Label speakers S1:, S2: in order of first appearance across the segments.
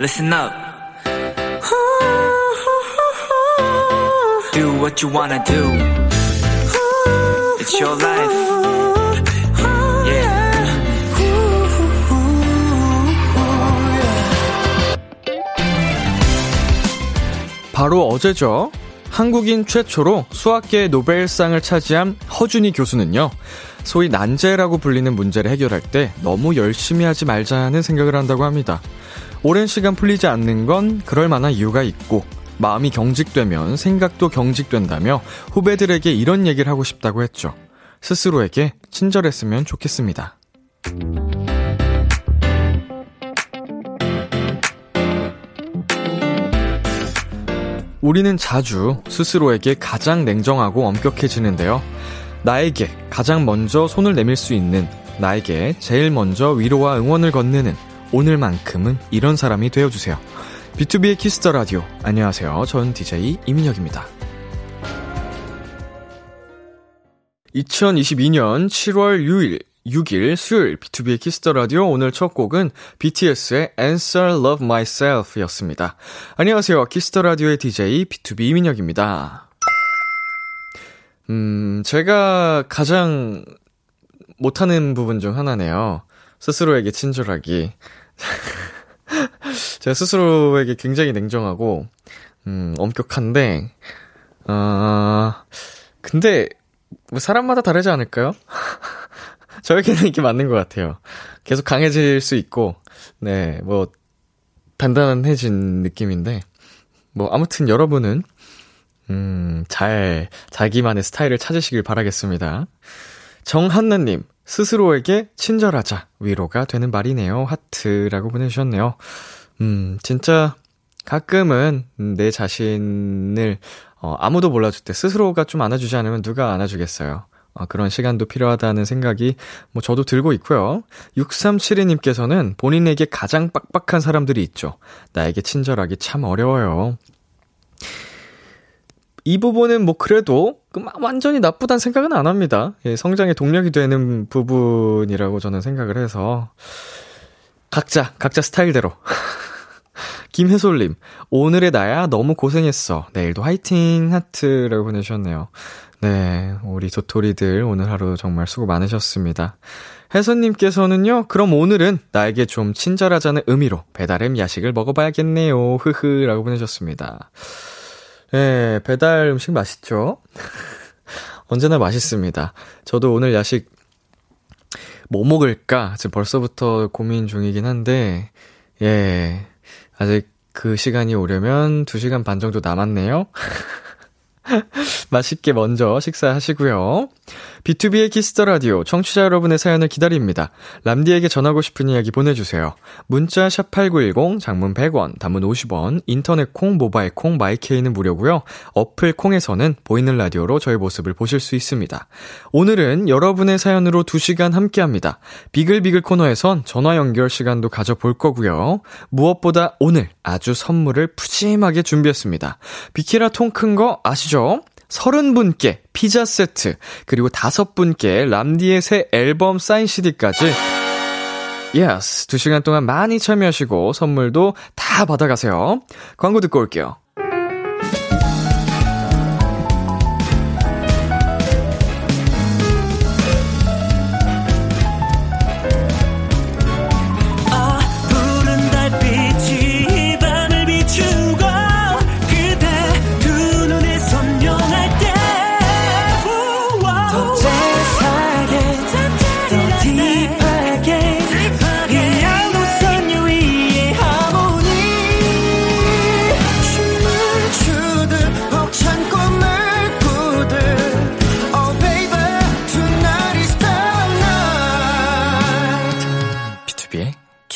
S1: listen up. Do what you wanna do. It's your life. Yeah.
S2: 바로 어제죠. 한국인 최초로 수학계의 노벨상을 차지한 허준희 교수는요, 소위 난제라고 불리는 문제를 해결할 때 너무 열심히 하지 말자는 생각을 한다고 합니다. 오랜 시간 풀리지 않는 건 그럴 만한 이유가 있고, 마음이 경직되면 생각도 경직된다며 후배들에게 이런 얘기를 하고 싶다고 했죠. 스스로에게 친절했으면 좋겠습니다. 우리는 자주 스스로에게 가장 냉정하고 엄격해지는데요. 나에게 가장 먼저 손을 내밀 수 있는, 나에게 제일 먼저 위로와 응원을 건네는 오늘만큼은 이런 사람이 되어주세요. B2B의 키스터 라디오. 안녕하세요. 전 DJ 이민혁입니다. 2022년 7월 6일 6일 수요일 B2B의 키스터 라디오 오늘 첫 곡은 BTS의 Answer Love Myself 였습니다. 안녕하세요. 키스터 라디오의 DJ B2B 이민혁입니다. 음, 제가 가장 못하는 부분 중 하나네요. 스스로에게 친절하기. 제가 스스로에게 굉장히 냉정하고, 음, 엄격한데, 어, 근데, 뭐 사람마다 다르지 않을까요? 저에게는 이게 맞는 것 같아요. 계속 강해질 수 있고, 네, 뭐, 단단해진 느낌인데, 뭐, 아무튼 여러분은, 음, 잘, 자기만의 스타일을 찾으시길 바라겠습니다. 정한나님, 스스로에게 친절하자, 위로가 되는 말이네요. 하트라고 보내주셨네요. 음, 진짜, 가끔은 내 자신을, 어, 아무도 몰라줄 때 스스로가 좀 안아주지 않으면 누가 안아주겠어요. 어, 그런 시간도 필요하다는 생각이 뭐 저도 들고 있고요. 6372님께서는 본인에게 가장 빡빡한 사람들이 있죠. 나에게 친절하기 참 어려워요. 이 부분은 뭐 그래도 완전히 나쁘다는 생각은 안 합니다. 예, 성장의 동력이 되는 부분이라고 저는 생각을 해서 각자 각자 스타일대로 김혜솔님 오늘의 나야 너무 고생했어 내일도 화이팅 하트라고 보내주셨네요. 네, 우리 도토리들 오늘 하루 정말 수고 많으셨습니다. 혜선님께서는요, 그럼 오늘은 나에게 좀 친절하자는 의미로 배달햄 야식을 먹어봐야겠네요. 흐흐, 라고 보내셨습니다. 네, 배달 음식 맛있죠? 언제나 맛있습니다. 저도 오늘 야식 뭐 먹을까? 지금 벌써부터 고민 중이긴 한데, 예, 아직 그 시간이 오려면 2시간 반 정도 남았네요. 맛있게 먼저 식사하시고요. B2B의 키스터 라디오 청취자 여러분의 사연을 기다립니다. 람디에게 전하고 싶은 이야기 보내주세요. 문자 샵 8910 장문 100원, 단문 50원, 인터넷 콩, 모바일 콩, 마이케이는 무료고요. 어플 콩에서는 보이는 라디오로 저의 모습을 보실 수 있습니다. 오늘은 여러분의 사연으로 2시간 함께합니다. 비글비글 코너에선 전화 연결 시간도 가져볼 거고요. 무엇보다 오늘 아주 선물을 푸짐하게 준비했습니다. 비키라 통 큰 거 아시죠? 30분께 피자 세트, 그리고 5분께 람디의 새 앨범 사인 CD까지 yes, 2시간 동안 많이 참여하시고 선물도 다 받아가세요. 광고 듣고 올게요.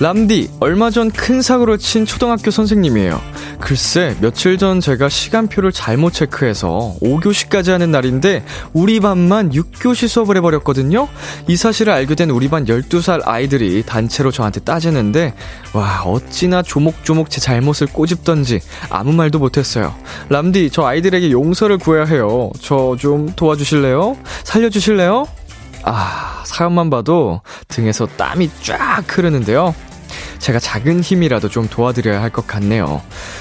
S2: 람디, 얼마 전 큰 사고를 친 초등학교 선생님이에요. 글쎄, 며칠 전 제가 시간표를 잘못 체크해서 5교시까지 하는 날인데, 우리 반만 6교시 수업을 해버렸거든요? 이 사실을 알게 된 우리 반 12살 아이들이 단체로 저한테 따지는데, 와, 어찌나 조목조목 제 잘못을 꼬집던지 아무 말도 못했어요. 람디, 저 아이들에게 용서를 구해야 해요. 저 좀 도와주실래요? 살려주실래요? 아, 사연만 봐도 등에서 땀이 쫙 흐르는데요. 제가 작은 힘이라도 좀 도와드려야 할 것 같네요.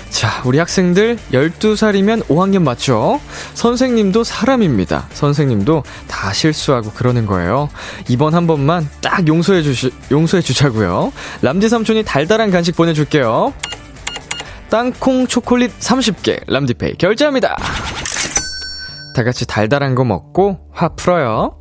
S2: 자, 우리 학생들 12살이면 5학년 맞죠? 선생님도 사람입니다. 선생님도 다 실수하고 그러는 거예요. 이번 한 번만 딱 용서해 주시, 용서해 주자고요. 람디 삼촌이 달달한 간식 보내줄게요. 땅콩 초콜릿 30개 람디페이 결제합니다. 다 같이 달달한 거 먹고 화 풀어요.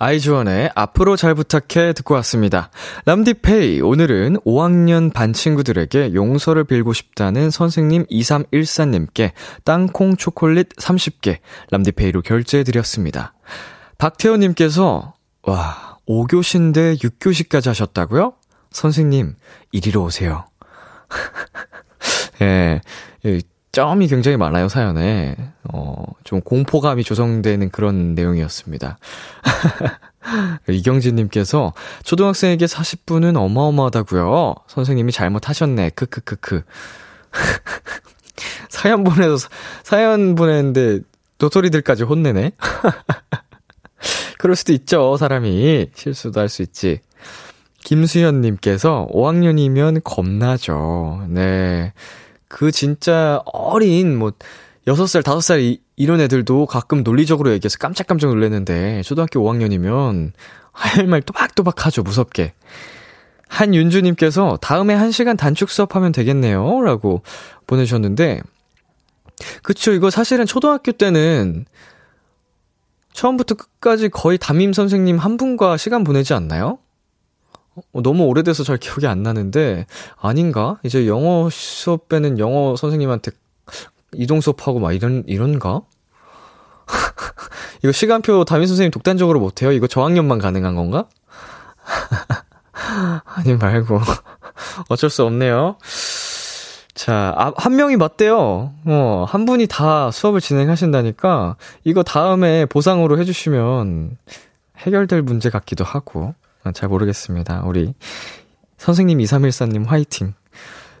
S2: 아이즈원의 앞으로 잘 부탁해 듣고 왔습니다. 람디페이, 오늘은 5학년 반 친구들에게 용서를 빌고 싶다는 선생님 2314님께 땅콩 초콜릿 30개 람디페이로 결제해드렸습니다. 박태호님께서, 와, 5교시인데 6교시까지 하셨다고요? 선생님, 이리로 오세요. 예, 점이 굉장히 많아요, 사연에. 어, 좀 공포감이 조성되는 그런 내용이었습니다. 이경진님께서 초등학생에게 40분은 어마어마하다고요. 선생님이 잘못하셨네. 크크크크. 사연 보내서 사연 보냈는데 도토리들까지 혼내네. 그럴 수도 있죠. 사람이 실수도 할 수 있지. 김수현님께서 5학년이면 겁나죠. 네. 그 진짜 어린 뭐 6살, 5살 이, 이런 애들도 가끔 논리적으로 얘기해서 깜짝깜짝 놀랐는데 초등학교 5학년이면 할 말 또박또박 하죠. 무섭게. 한윤주님께서 다음에 1시간 단축 수업하면 되겠네요. 라고 보내주셨는데, 그쵸. 이거 사실은 초등학교 때는 처음부터 끝까지 거의 담임 선생님 한 분과 시간 보내지 않나요? 어, 너무 오래돼서 잘 기억이 안 나는데, 아닌가? 이제 영어 수업 때는 영어 선생님한테 이동 수업하고 막 이런, 이런가? 이거 시간표 담임 선생님 독단적으로 못 해요? 이거 저학년만 가능한 건가? 아니 말고. 어쩔 수 없네요. 자, 아, 한 명이 맞대요. 어, 한 분이 다 수업을 진행하신다니까, 이거 다음에 보상으로 해주시면 해결될 문제 같기도 하고. 아, 잘 모르겠습니다. 우리 선생님 2314님 화이팅.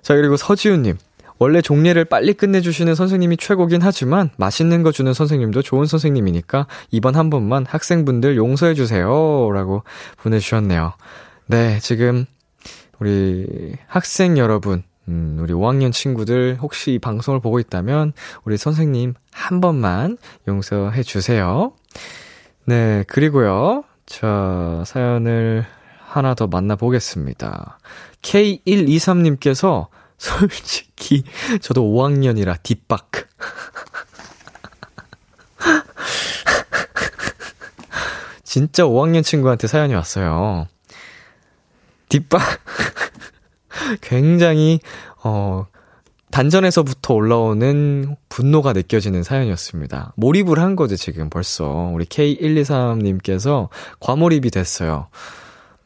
S2: 자, 그리고 서지훈님. 원래 종례를 빨리 끝내주시는 선생님이 최고긴 하지만 맛있는 거 주는 선생님도 좋은 선생님이니까 이번 한 번만 학생분들 용서해주세요. 라고 보내주셨네요. 네, 지금 우리 학생 여러분, 음, 우리 5학년 친구들 혹시 이 방송을 보고 있다면 우리 선생님 한 번만 용서해주세요. 네, 그리고요. 자, 사연을 하나 더 만나보겠습니다. K123님께서 솔직히 저도 5학년이라 뒷박. 진짜 5학년 친구한테 사연이 왔어요. 뒷박. 굉장히 어 단전에서부터 올라오는 분노가 느껴지는 사연이었습니다. 몰입을 한 거죠, 지금 벌써. 우리 K123님께서 과몰입이 됐어요.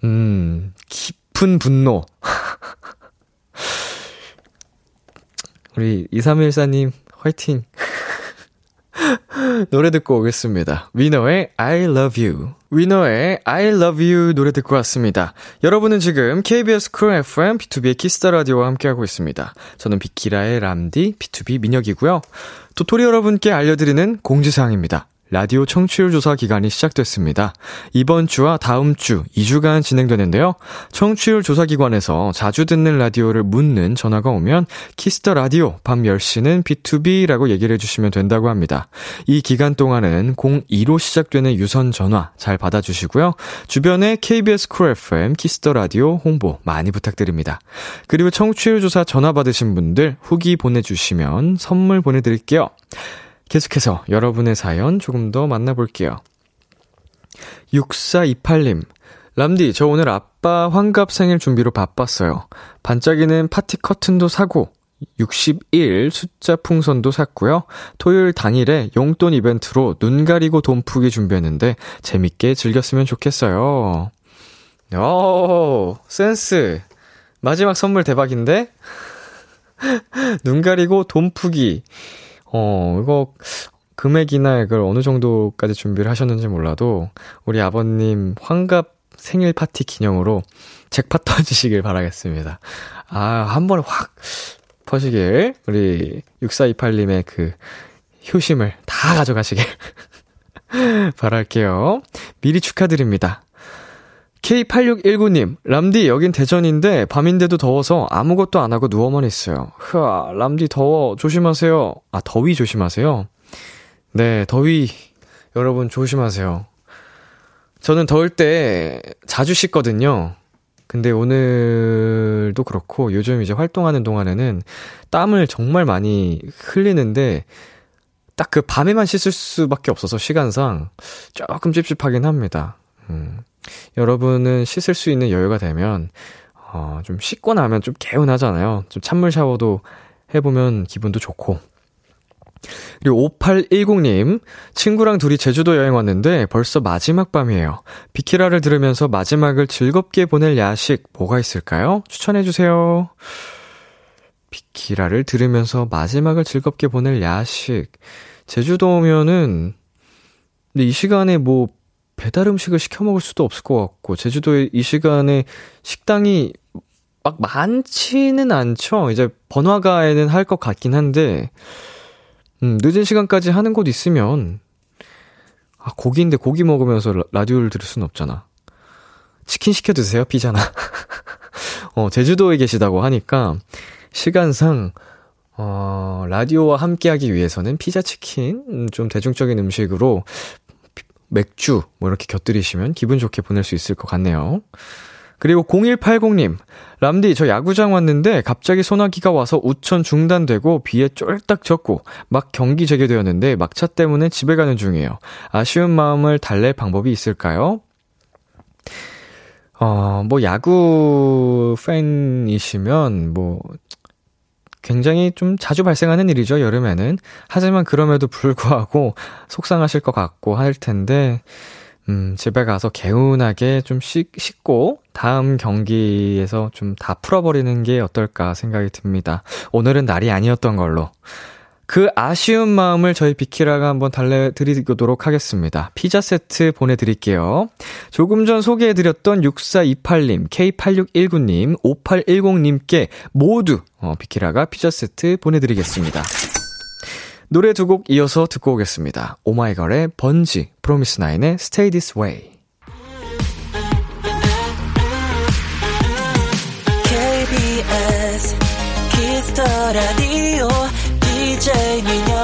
S2: 음, 깊은 분노. 우리 2314님, 화이팅! 노래 듣고 오겠습니다. 위너의 I love you. 위너의 I love you 노래 듣고 왔습니다. 여러분은 지금 KBS 쿨 FM B2B의 키스터 라디오와 함께하고 있습니다. 저는 비키라의 람디 BTOB 민혁이고요. 도토리 여러분께 알려드리는 공지사항입니다. 라디오 청취율 조사 기간이 시작됐습니다. 이번 주와 다음 주 2주간 진행되는데요. 청취율 조사 기관에서 자주 듣는 라디오를 묻는 전화가 오면 Kiss the 라디오 밤 10시는 BTOB라고 얘기를 해주시면 된다고 합니다. 이 기간 동안은 02로 시작되는 유선 전화 잘 받아주시고요. 주변에 KBS Cool FM Kiss the Radio 홍보 많이 부탁드립니다. 그리고 청취율 조사 전화 받으신 분들 후기 보내주시면 선물 보내드릴게요. 계속해서 여러분의 사연 조금 더 만나볼게요. 6428님, 람디, 저 오늘 아빠 환갑 생일 준비로 바빴어요. 반짝이는 파티 커튼도 사고, 61 숫자 풍선도 샀고요. 토요일 당일에 용돈 이벤트로 눈 가리고 돈 푸기 준비했는데 재밌게 즐겼으면 좋겠어요. 오, 센스. 마지막 선물 대박인데? 눈 가리고 돈 푸기. 어, 이거, 금액이나 이걸 어느 정도까지 준비를 하셨는지 몰라도, 우리 아버님 환갑 생일 파티 기념으로 잭팟 터지시길 바라겠습니다. 아, 한 번에 확 퍼시길, 우리 6428님의 그 효심을 다 가져가시길 바랄게요. 미리 축하드립니다. K8619님, 람디, 여긴 대전인데, 밤인데도 더워서 아무것도 안 하고 누워만 있어요. 흐아, 람디 더워, 조심하세요. 아, 더위 조심하세요. 네, 더위, 여러분 조심하세요. 저는 더울 때 자주 씻거든요. 근데 오늘도 그렇고, 요즘 이제 활동하는 동안에는 땀을 정말 많이 흘리는데, 딱 그 밤에만 씻을 수밖에 없어서 시간상 조금 찝찝하긴 합니다. 음. 여러분은 씻을 수 있는 여유가 되면, 어, 좀 씻고 나면 좀 개운하잖아요. 좀 찬물 샤워도 해보면 기분도 좋고. 그리고 5810님, 친구랑 둘이 제주도 여행 왔는데 벌써 마지막 밤이에요. 비키라를 들으면서 마지막을 즐겁게 보낼 야식 뭐가 있을까요? 추천해주세요. 비키라를 들으면서 마지막을 즐겁게 보낼 야식. 제주도 오면은, 근데 이 시간에 뭐 배달 음식을 시켜 먹을 수도 없을 것 같고, 제주도에 이 시간에 식당이 막 많지는 않죠. 이제 번화가에는 할 것 같긴 한데, 음, 늦은 시간까지 하는 곳 있으면, 아, 고기인데 고기 먹으면서 라, 디오를 들을 수는 없잖아. 치킨 시켜 드세요, 피자나. 어, 제주도에 계시다고 하니까, 시간상, 어, 라디오와 함께 하기 위해서는 피자, 치킨, 음, 좀 대중적인 음식으로 맥주 뭐 이렇게 곁들이시면 기분 좋게 보낼 수 있을 것 같네요. 그리고 0180님, 람디, 저 야구장 왔는데 갑자기 소나기가 와서 우천 중단되고 비에 쫄딱 젖고 막 경기 재개되었는데 막차 때문에 집에 가는 중이에요. 아쉬운 마음을 달랠 방법이 있을까요? 어, 뭐 야구 팬이시면 뭐 굉장히 좀 자주 발생하는 일이죠, 여름에는. 하지만 그럼에도 불구하고 속상하실 것 같고 할 텐데, 음, 집에 가서 개운하게 좀 씻, 씻고, 다음 경기에서 좀 다 풀어버리는 게 어떨까 생각이 듭니다. 오늘은 날이 아니었던 걸로. 그 아쉬운 마음을 저희 비키라가 한번 달래드리도록 하겠습니다. 피자 세트 보내드릴게요. 조금 전 소개해드렸던 6428님, K8619님, 5810님께 모두 어, 비키라가 피자 세트 보내드리겠습니다. 노래 두 곡 이어서 듣고 오겠습니다. 오마이걸의 번지, 프로미스나인의 Stay This Way.
S1: KBS Kiss the Radio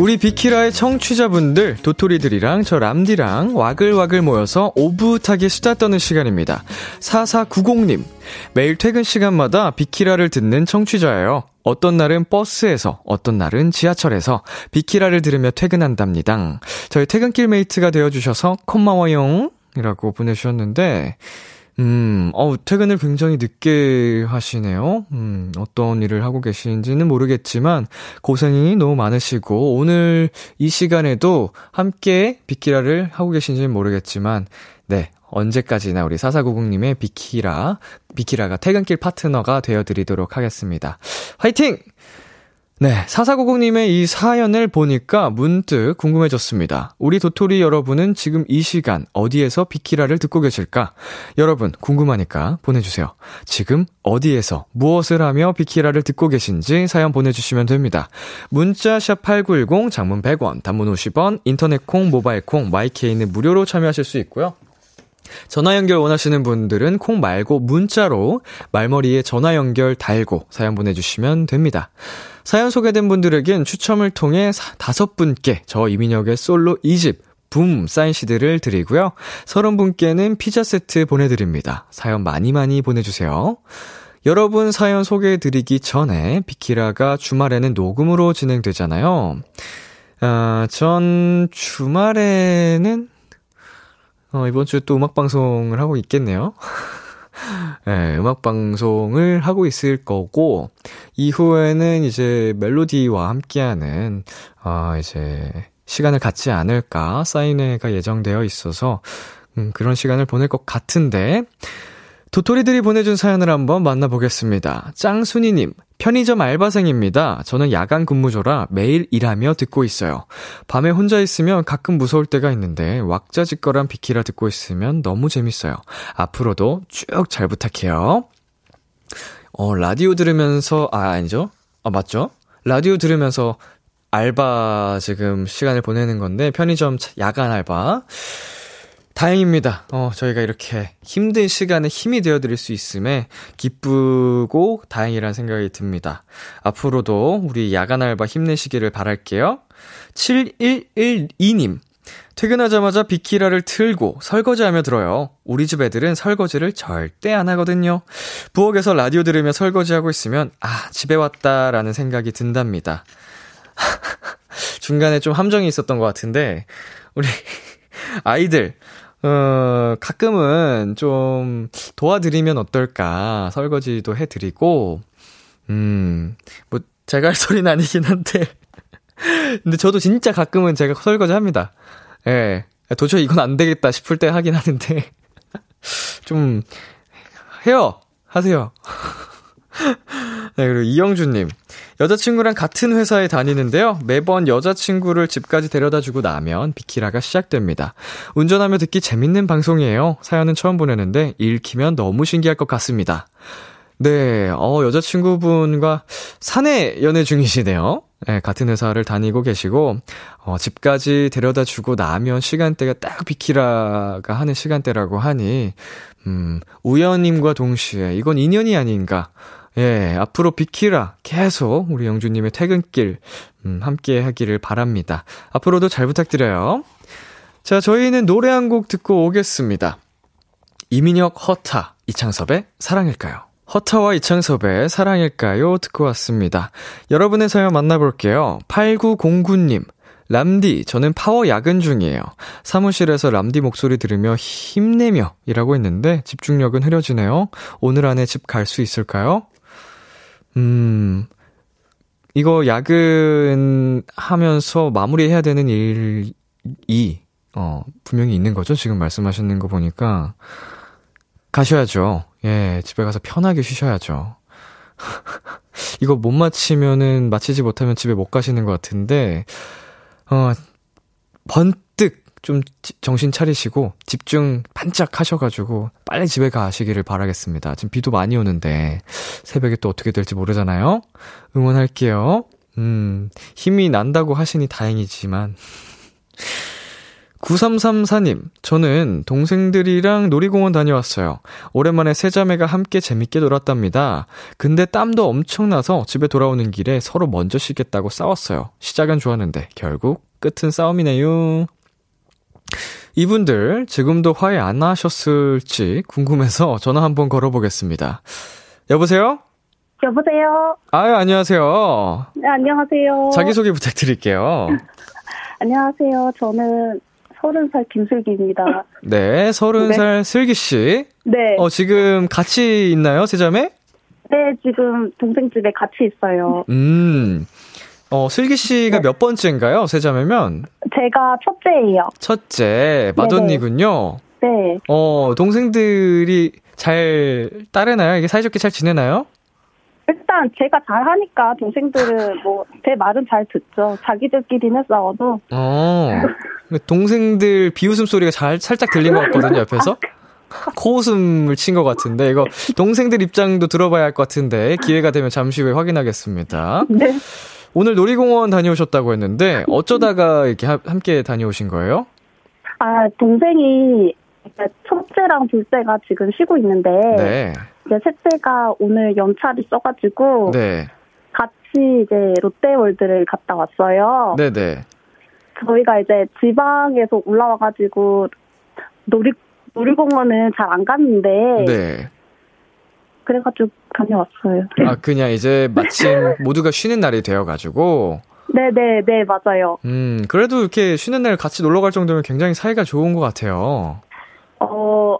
S2: 우리 비키라의 청취자분들, 도토리들이랑 저 람디랑 와글와글 모여서 오붓하게 수다 떠는 시간입니다. 4490님, 매일 퇴근 시간마다 비키라를 듣는 청취자예요. 어떤 날은 버스에서, 어떤 날은 지하철에서 비키라를 들으며 퇴근한답니다. 저희 퇴근길 mate가 되어주셔서 고마워용. 이라고 보내주셨는데, 음, 어 퇴근을 굉장히 늦게 하시네요. 음, 어떤 일을 하고 계신지는 모르겠지만, 고생이 너무 많으시고, 오늘 이 시간에도 함께 비키라를 하고 계신지는 모르겠지만, 네, 언제까지나 우리 사사구국님의 비키라, 비키라가 퇴근길 파트너가 되어드리도록 하겠습니다. 화이팅! 네, 사사구국님의 이 사연을 보니까 문득 궁금해졌습니다. 우리 도토리 여러분은 지금 이 시간 어디에서 비키라를 듣고 계실까? 여러분, 궁금하니까 보내주세요. 지금 어디에서 무엇을 하며 비키라를 듣고 계신지 사연 보내주시면 됩니다. 문자 샵 8910 장문 100원, 단문 50원, 인터넷 콩, 모바일 콩, 마이케이는 무료로 참여하실 수 있고요. 전화 연결 원하시는 분들은 콩 말고 문자로 말머리에 전화 연결 달고 사연 보내주시면 됩니다. 사연 소개된 분들에겐 추첨을 통해 다섯 분께 저 이민혁의 솔로 2집 붐 사인 CD를 드리고요. 30분께는 피자 세트 보내드립니다. 사연 많이 많이 보내주세요. 여러분 사연 소개해드리기 전에 비키라가 주말에는 녹음으로 진행되잖아요. 아, 전 주말에는 어, 이번 주에 또 음악 방송을 하고 있겠네요. 네, 음악 방송을 하고 있을 거고, 이후에는 이제 멜로디와 함께하는, 어, 이제, 시간을 갖지 않을까, 사인회가 예정되어 있어서, 음, 그런 시간을 보낼 것 같은데, 도토리들이 보내준 사연을 한번 만나보겠습니다. 짱순이님, 편의점 알바생입니다. 저는 야간 근무조라 매일 일하며 듣고 있어요. 밤에 혼자 있으면 가끔 무서울 때가 있는데 왁자지껄한 비키라 듣고 있으면 너무 재밌어요. 앞으로도 쭉 잘 부탁해요. 어, 라디오 들으면서, 아, 아니죠? 아, 맞죠? 라디오 들으면서 알바 지금 시간을 보내는 건데, 편의점 야간 알바. 다행입니다. 어, 저희가 이렇게 힘든 시간에 힘이 되어드릴 수 있음에 기쁘고 다행이란 생각이 듭니다. 앞으로도 우리 야간 알바 힘내시기를 바랄게요. 7112님. 퇴근하자마자 비키라를 틀고 설거지하며 들어요. 우리 집 애들은 설거지를 절대 안 하거든요. 부엌에서 라디오 들으며 설거지하고 있으면, 아, 집에 왔다라는 생각이 든답니다. 중간에 좀 함정이 있었던 것 같은데, 우리 아이들, 어, 가끔은 좀 도와드리면 어떨까. 설거지도 해드리고, 음, 뭐, 제가 할 소리는 아니긴 한데. 근데 저도 진짜 가끔은 제가 설거지 합니다. 예. 도저히 이건 안 되겠다 싶을 때 하긴 하는데. 좀, 해요! 하세요. 네, 그리고 이영주님. 여자친구랑 같은 회사에 다니는데요. 매번 여자친구를 집까지 데려다 주고 나면 비키라가 시작됩니다. 운전하며 듣기 재밌는 방송이에요. 사연은 처음 보내는데 읽히면 너무 신기할 것 같습니다. 네, 어, 여자친구분과 사내 연애 중이시네요. 네, 같은 회사를 다니고 계시고, 어, 집까지 데려다 주고 나면 시간대가 딱 비키라가 하는 시간대라고 하니, 음, 우연님과 동시에 이건 인연이 아닌가. 예, 앞으로 비키라 계속 우리 영주님의 퇴근길, 음, 함께 하기를 바랍니다. 앞으로도 잘 부탁드려요. 자, 저희는 노래 한 곡 듣고 오겠습니다. 이민혁 허타, 이창섭의 사랑일까요? 허타와 이창섭의 사랑일까요? 듣고 왔습니다. 여러분의 사연 만나볼게요. 8909님. 람디, 저는 파워 야근 중이에요. 사무실에서 람디 목소리 들으며 힘내며 일하고 있는데 집중력은 흐려지네요. 오늘 안에 집 갈 수 있을까요? 음, 이거 야근 하면서 마무리해야 되는 일이, 어, 분명히 있는 거죠? 지금 말씀하시는 거 보니까. 가셔야죠. 예, 집에 가서 편하게 쉬셔야죠. 이거 못 마치면은, 마치지 못하면 집에 못 가시는 것 같은데, 어, 번뜩 좀 정신 차리시고 집중 반짝 하셔가지고 빨리 집에 가시기를 바라겠습니다. 지금 비도 많이 오는데 새벽에 또 어떻게 될지 모르잖아요. 응원할게요. 음, 힘이 난다고 하시니 다행이지만. 9334님, 저는 동생들이랑 놀이공원 다녀왔어요. 오랜만에 세 자매가 함께 재밌게 놀았답니다. 근데 땀도 엄청나서 집에 돌아오는 길에 서로 먼저 쉬겠다고 싸웠어요. 시작은 좋았는데, 결국 끝은 싸움이네요. 이분들 지금도 화해 안 하셨을지 궁금해서 전화 한번 걸어보겠습니다. 여보세요?
S3: 여보세요?
S2: 아유, 안녕하세요.
S3: 네, 안녕하세요.
S2: 자기소개 부탁드릴게요.
S3: 안녕하세요. 저는 서른 살 김슬기입니다.
S2: 네, 서른 살 네. 슬기씨.
S3: 네.
S2: 어, 지금 같이 있나요, 세 자매?
S3: 네, 지금 동생 집에 같이 있어요.
S2: 음. 어, 슬기 씨가 네. 몇 번째인가요? 세 자매면?
S3: 제가 첫째예요.
S2: 첫째, 맏언니군요.
S3: 네.
S2: 어, 동생들이 잘 따르나요? 이게 사이좋게 잘 지내나요?
S3: 일단 제가 잘 하니까 동생들은 뭐 제 말은 잘 듣죠. 자기들끼리는 싸워도.
S2: 어. 동생들 비웃음 소리가 잘 살짝 들린 것 같거든요, 옆에서. 코웃음을 친 것 같은데 이거 동생들 입장도 들어봐야 할 것 같은데 기회가 되면 잠시 후에 확인하겠습니다.
S3: 네.
S2: 오늘 놀이공원 다녀오셨다고 했는데 어쩌다가 이렇게 하, 함께 다녀오신 거예요?
S3: 아 동생이 첫째랑 둘째가 지금 쉬고 있는데 네. 이제 셋째가 오늘 연차를 써가지고 네. 같이 이제 롯데월드를 갔다 왔어요.
S2: 네네.
S3: 저희가 이제 지방에서 올라와가지고 놀이 놀이공원은 잘 안 갔는데. 네. 그래가지고 다녀왔어요.
S2: 아 그냥 이제 마침 모두가 쉬는 날이 되어가지고.
S3: 네네네 네, 맞아요.
S2: 음 그래도 이렇게 쉬는 날 같이 놀러 갈 정도면 굉장히 사이가 좋은 것 같아요.
S3: 어.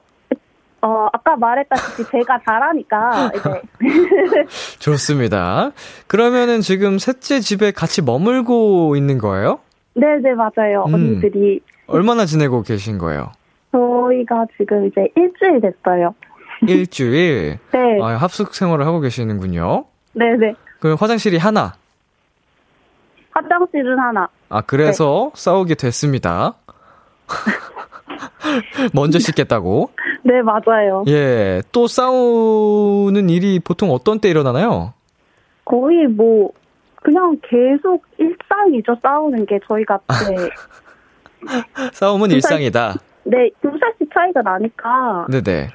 S3: 어, 아까 말했다시피 제가 잘하니까, 이제.
S2: 좋습니다. 그러면은 지금 셋째 집에 같이 머물고 있는 거예요?
S3: 네네, 맞아요. 음, 언니들이.
S2: 얼마나 지내고 계신 거예요?
S3: 저희가 지금 이제 일주일 됐어요.
S2: 일주일?
S3: 네.
S2: 아, 합숙 생활을 하고 계시는군요.
S3: 네네.
S2: 그럼 화장실이 하나?
S3: 화장실은 하나.
S2: 아, 그래서 네. 싸우게 됐습니다. 먼저 씻겠다고?
S3: 네, 맞아요.
S2: 예. 또 싸우는 일이 보통 어떤 때 일어나나요?
S3: 거의 뭐, 그냥 계속 일상이죠, 싸우는 게 저희가. 네.
S2: 싸움은 일상이다.
S3: 네, 두 살씩 차이가 나니까.
S2: 네네.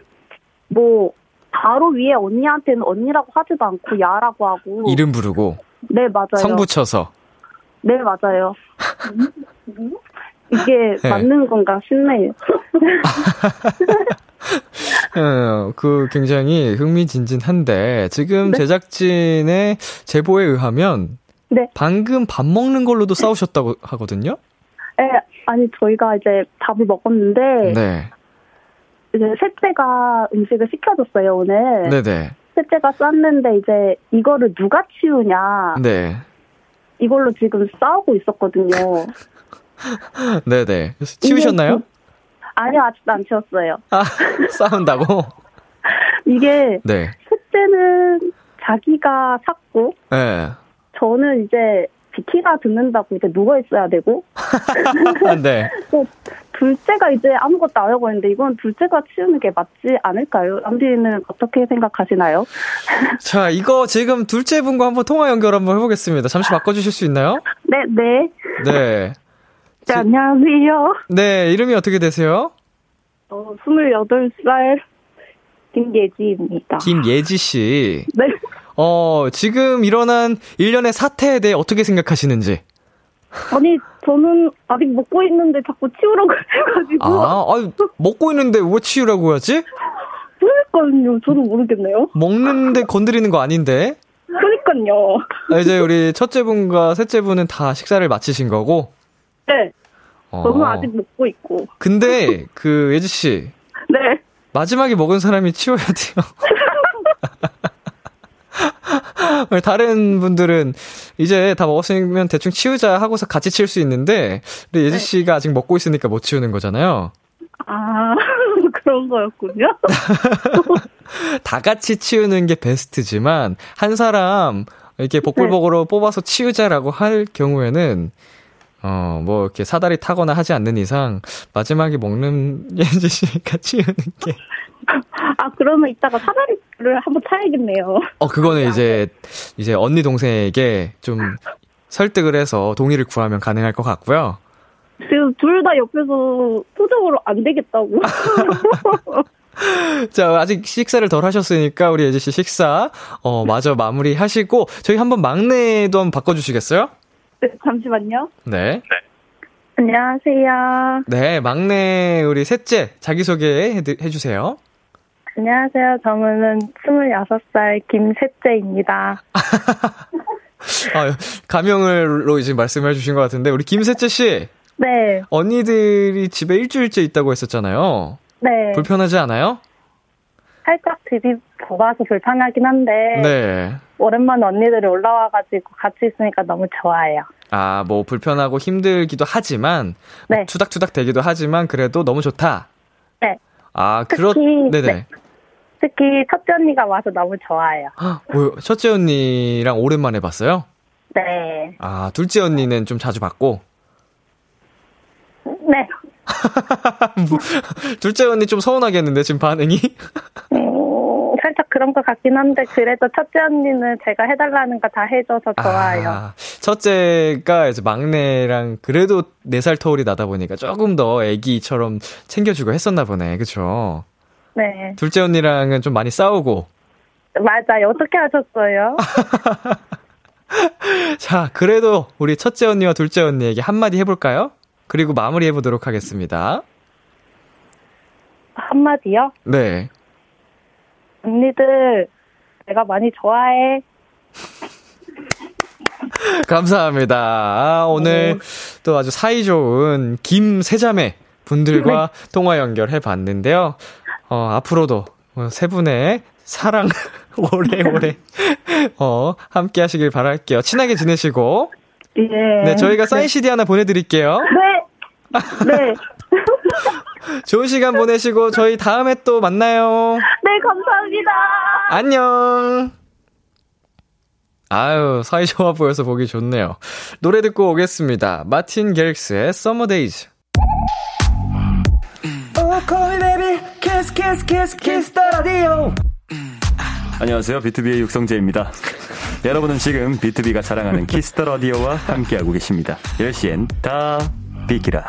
S3: 뭐, 바로 위에 언니한테는 언니라고 하지도 않고 야라고 하고.
S2: 이름 부르고.
S3: 네, 맞아요.
S2: 성 붙여서.
S3: 네, 맞아요. 이게 네. 맞는 건가 싶네요.
S2: 어, 그 굉장히 흥미진진한데 지금 네? 제작진의 제보에 의하면 네. 방금 밥 먹는 걸로도 싸우셨다고 하거든요.
S3: 네, 아니 저희가 이제 밥을 먹었는데 네. 이제 셋째가 음식을 시켜줬어요 오늘. 네네. 셋째가 쌌는데 이제 이거를 누가 치우냐. 네. 이걸로 지금 싸우고 있었거든요.
S2: 네네. 치우셨나요?
S3: 아니요, 아직도 안 치웠어요.
S2: 아, 싸운다고?
S3: 이게, 네. 셋째는 자기가 샀고, 네. 저는 이제 비키가 듣는다고 이제 누워 있어야 되고. 네. 둘째가 이제 아무것도 안 하고 있는데 이건 둘째가 치우는 게 맞지 않을까요? 남디는 어떻게 생각하시나요?
S2: 자, 이거 지금 둘째 분과 한번 통화 연결 한번 해보겠습니다. 잠시 바꿔주실 수 있나요?
S3: 네, 네.
S2: 네.
S3: 네, 안녕하세요.
S2: 네, 이름이 어떻게 되세요?
S3: 어, 28살 김예지입니다.
S2: 김예지 씨.
S3: 네.
S2: 어, 지금 일어난 일련의 사태에 대해 어떻게 생각하시는지?
S3: 아니, 저는 아직 먹고 있는데 자꾸 치우라고 해가지고.
S2: 아, 아니, 먹고 있는데 왜 치우라고 하지?
S3: 그러니까요. 저도 모르겠네요.
S2: 먹는데 건드리는 거 아닌데?
S3: 그러니까요.
S2: 아, 이제 우리 첫째 분과 셋째 분은 다 식사를 마치신 거고?
S3: 네. 어. 저는 아직 먹고 있고.
S2: 근데 그 예지 씨.
S3: 네.
S2: 마지막에 먹은 사람이 치워야 돼요. 다른 분들은 이제 다 먹었으면 대충 치우자 하고서 같이 치울 수 있는데, 근데 예지 네. 씨가 아직 먹고 있으니까 못 치우는 거잖아요.
S3: 아, 그런 거였군요.
S2: 다 같이 치우는 게 베스트지만, 한 사람 이렇게 복불복으로 네. 뽑아서 치우자라고 할 경우에는, 어, 뭐, 이렇게 사다리 타거나 하지 않는 이상, 마지막에 먹는 예지 씨가 치우는 게.
S3: 아, 그러면 이따가 사다리를 한번 타야겠네요.
S2: 어, 그거는 이제, 이제 언니 동생에게 좀 설득을 해서 동의를 구하면 가능할 것 같고요.
S3: 지금 둘 다 옆에서 표정으로 안 되겠다고.
S2: 자, 아직 식사를 덜 하셨으니까 우리 예지 씨 식사, 어, 마저 마무리 하시고, 저희 한번 막내도 한번 바꿔 주시겠어요?
S3: 네, 잠시만요.
S2: 네. 네.
S3: 안녕하세요.
S2: 네, 막내 우리 셋째 자기소개 해주세요.
S3: 안녕하세요. 저는 26살 김셋째입니다.
S2: 아, 가명으로 이제 말씀해 주신 것 같은데, 우리 김셋째 씨.
S3: 네.
S2: 언니들이 집에 일주일째 있다고 했었잖아요.
S3: 네.
S2: 불편하지 않아요?
S3: 살짝 집이 좁아서 불편하긴 한데. 네. 오랜만에 언니들이 올라와가지고 같이 있으니까 너무 좋아요.
S2: 아, 뭐 불편하고 힘들기도 하지만. 네. 뭐 투닥투닥 되기도 하지만 그래도 너무 좋다.
S3: 네.
S2: 아, 그렇, 네네. 네.
S3: 특히 첫째 언니가 와서 너무 좋아요.
S2: 뭐, 첫째 언니랑 오랜만에 봤어요?
S3: 네.
S2: 아, 둘째 언니는 좀 자주 봤고?
S3: 네.
S2: 둘째 언니 좀 서운하겠는데, 지금 반응이?
S3: 음, 살짝 그런 것 같긴 한데, 그래도 첫째 언니는 제가 해달라는 거 다 해줘서 좋아요. 아,
S2: 첫째가 이제 막내랑 그래도 4살 터울이 나다 보니까 조금 더 애기처럼 챙겨주고 했었나 보네. 그쵸?
S3: 네.
S2: 둘째 언니랑은 좀 많이 싸우고.
S3: 맞아요. 어떻게 하셨어요?
S2: 자, 그래도 우리 첫째 언니와 둘째 언니에게 한마디 해볼까요? 그리고 마무리 해 보도록 하겠습니다.
S3: 한마디요?
S2: 네.
S3: 언니들, 내가 많이 좋아해.
S2: 감사합니다. 아, 오늘 네. 또 아주 사이 좋은 김세자매 분들과 네. 통화 연결해 봤는데요. 어, 앞으로도 세 분의 사랑 오래오래 어, 함께 하시길 바랄게요. 친하게 지내시고.
S3: 예.
S2: 네, 저희가 사인 CD 하나 보내드릴게요.
S3: 네. 네.
S2: 좋은 시간 보내시고 저희 다음에 또 만나요.
S3: 네, 감사합니다.
S2: 안녕. 아유, 사이 좋아 보여서 보기 좋네요. 노래 듣고 오겠습니다. 마틴 게릭스의 Summer Days.
S4: 안녕하세요. BTOB의 육성재입니다. 여러분은 지금 BTOB가 자랑하는 Kiss the Radio와 함께하고 계십니다. 10시엔 다 비키라.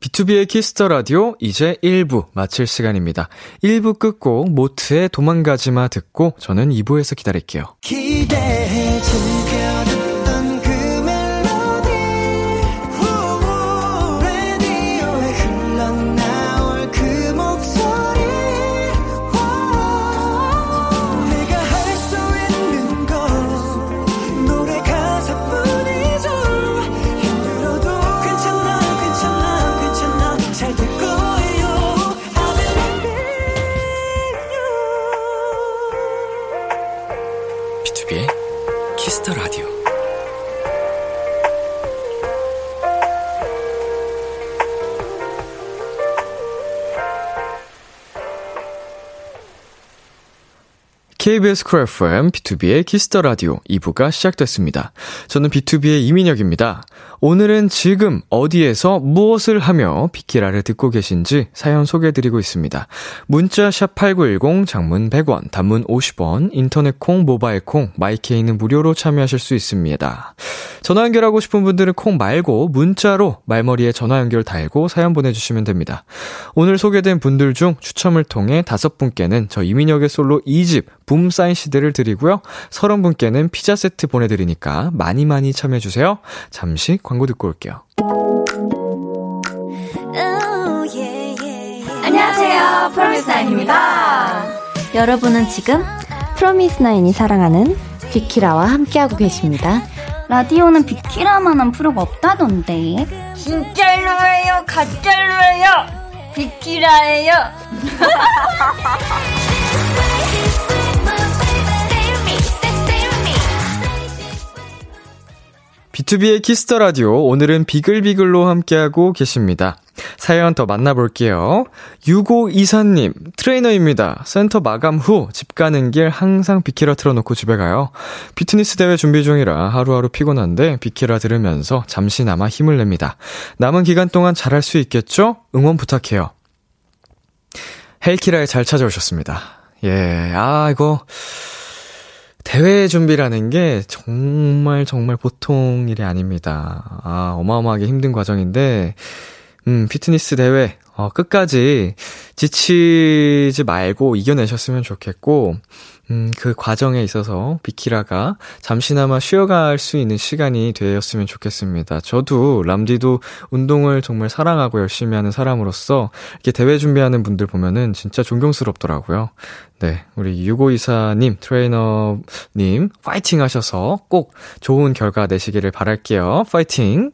S2: B2B의 키스터 라디오 이제 1부 마칠 시간입니다. 1부 끝곡 모트의 도망가지마 듣고 저는 2부에서 기다릴게요. 기대해 KBS 쿨 FM, B2B의 키스터 라디오 2부가 시작됐습니다. 저는 BTOB의 이민혁입니다. 오늘은 지금 어디에서 무엇을 하며 비키라를 듣고 계신지 사연 소개해드리고 있습니다. 문자 샵8910, 장문 100원, 단문 50원, 인터넷 콩, 모바일 콩, my K는 무료로 참여하실 수 있습니다. 전화 연결하고 싶은 분들은 콩 말고 문자로 말머리에 전화 연결 달고 사연 보내주시면 됩니다. 오늘 소개된 분들 중 추첨을 통해 다섯 분께는 저 이민혁의 솔로 2집 붐 사인 시대를 드리고요. 30분께는 피자 세트 보내드리니까 많이 많이 참여해주세요. 잠시 광고 듣고 올게요.
S5: 안녕하세요. 프로미스나인입니다.
S6: 여러분은 지금 프로미스나인이 사랑하는 비키라와 함께하고 계십니다.
S5: 라디오는 비키라만한 프로가 없다던데.
S7: 진짜로예요? 가짜로예요? 비키라예요?
S2: B2B의 키스터 라디오 오늘은 비글비글로 함께하고 계십니다. 사연 더 만나볼게요. 6524님, 트레이너입니다. 센터 마감 후 집 가는 길 항상 비키라 틀어놓고 집에 가요. 피트니스 대회 준비 중이라 하루하루 피곤한데 비키라 들으면서 잠시나마 힘을 냅니다. 남은 기간 동안 잘할 수 있겠죠? 응원 부탁해요. 헬키라에 잘 찾아오셨습니다. 예, 아, 이거. 대회 준비라는 게 정말 정말 보통 일이 아닙니다. 아, 어마어마하게 힘든 과정인데, 음, 피트니스 대회, 어, 끝까지 지치지 말고 이겨내셨으면 좋겠고, 음, 그 과정에 있어서 비키라가 잠시나마 쉬어갈 수 있는 시간이 되었으면 좋겠습니다. 저도 람디도 운동을 정말 사랑하고 열심히 하는 사람으로서 이렇게 대회 준비하는 분들 보면은 진짜 존경스럽더라고요. 네, 우리 6524님, 트레이너님, 파이팅 하셔서 꼭 좋은 결과 내시기를 바랄게요. 파이팅!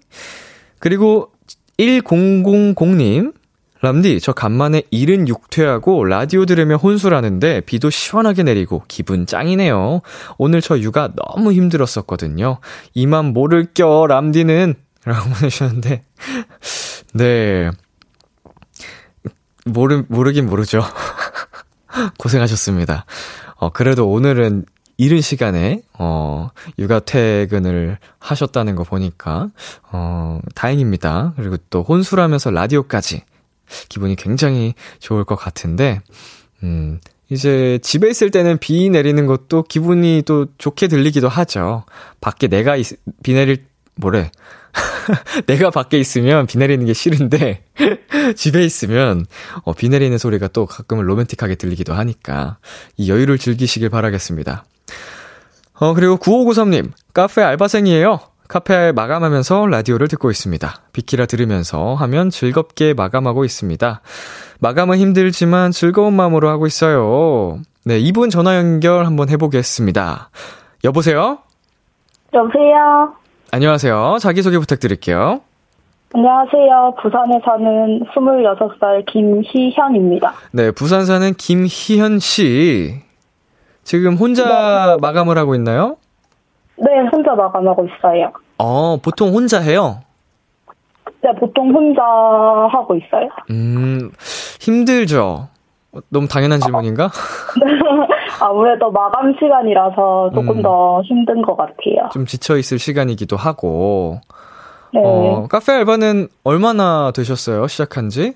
S2: 그리고 1000님, 람디, 저 간만에 일은 육퇴하고 라디오 들으며 혼술하는데 비도 시원하게 내리고 기분 짱이네요. 오늘 저 육아 너무 힘들었었거든요. 이만 모를 껴, 람디는. 라고 보내주셨는데. 네. 모르, 모르긴 모르죠. 고생하셨습니다. 어, 그래도 오늘은 이른 시간에, 어, 육아 퇴근을 하셨다는 거 보니까, 어, 다행입니다. 그리고 또 혼술하면서 라디오까지 기분이 굉장히 좋을 것 같은데, 음, 이제 집에 있을 때는 비 내리는 것도 기분이 또 좋게 들리기도 하죠. 밖에 내가 있, 비 내릴 뭐래. 내가 밖에 있으면 비 내리는 게 싫은데, 집에 있으면, 어, 비 내리는 소리가 또 가끔은 로맨틱하게 들리기도 하니까, 이 여유를 즐기시길 바라겠습니다. 어, 그리고 9593님, 카페 알바생이에요. 카페 마감하면서 라디오를 듣고 있습니다. 비키라 들으면서 하면 즐겁게 마감하고 있습니다. 마감은 힘들지만 즐거운 마음으로 하고 있어요. 네, 이분 전화 연결 한번 해보겠습니다. 여보세요?
S8: 여보세요?
S2: 안녕하세요. 자기소개 부탁드릴게요.
S8: 안녕하세요. 부산에 사는 26살 김희현입니다.
S2: 네, 부산 사는 김희현 씨. 지금 혼자 네. 마감을 하고 있나요?
S8: 네, 혼자 마감하고 있어요.
S2: 어, 보통 혼자 해요?
S8: 네, 보통 혼자 하고 있어요.
S2: 음, 힘들죠? 너무 당연한 질문인가?
S8: 아무래도 마감 시간이라서 조금 음, 더 힘든 것 같아요.
S2: 좀 지쳐있을 시간이기도 하고.
S8: 네.
S2: 어, 카페 알바는 얼마나 되셨어요? 시작한 지?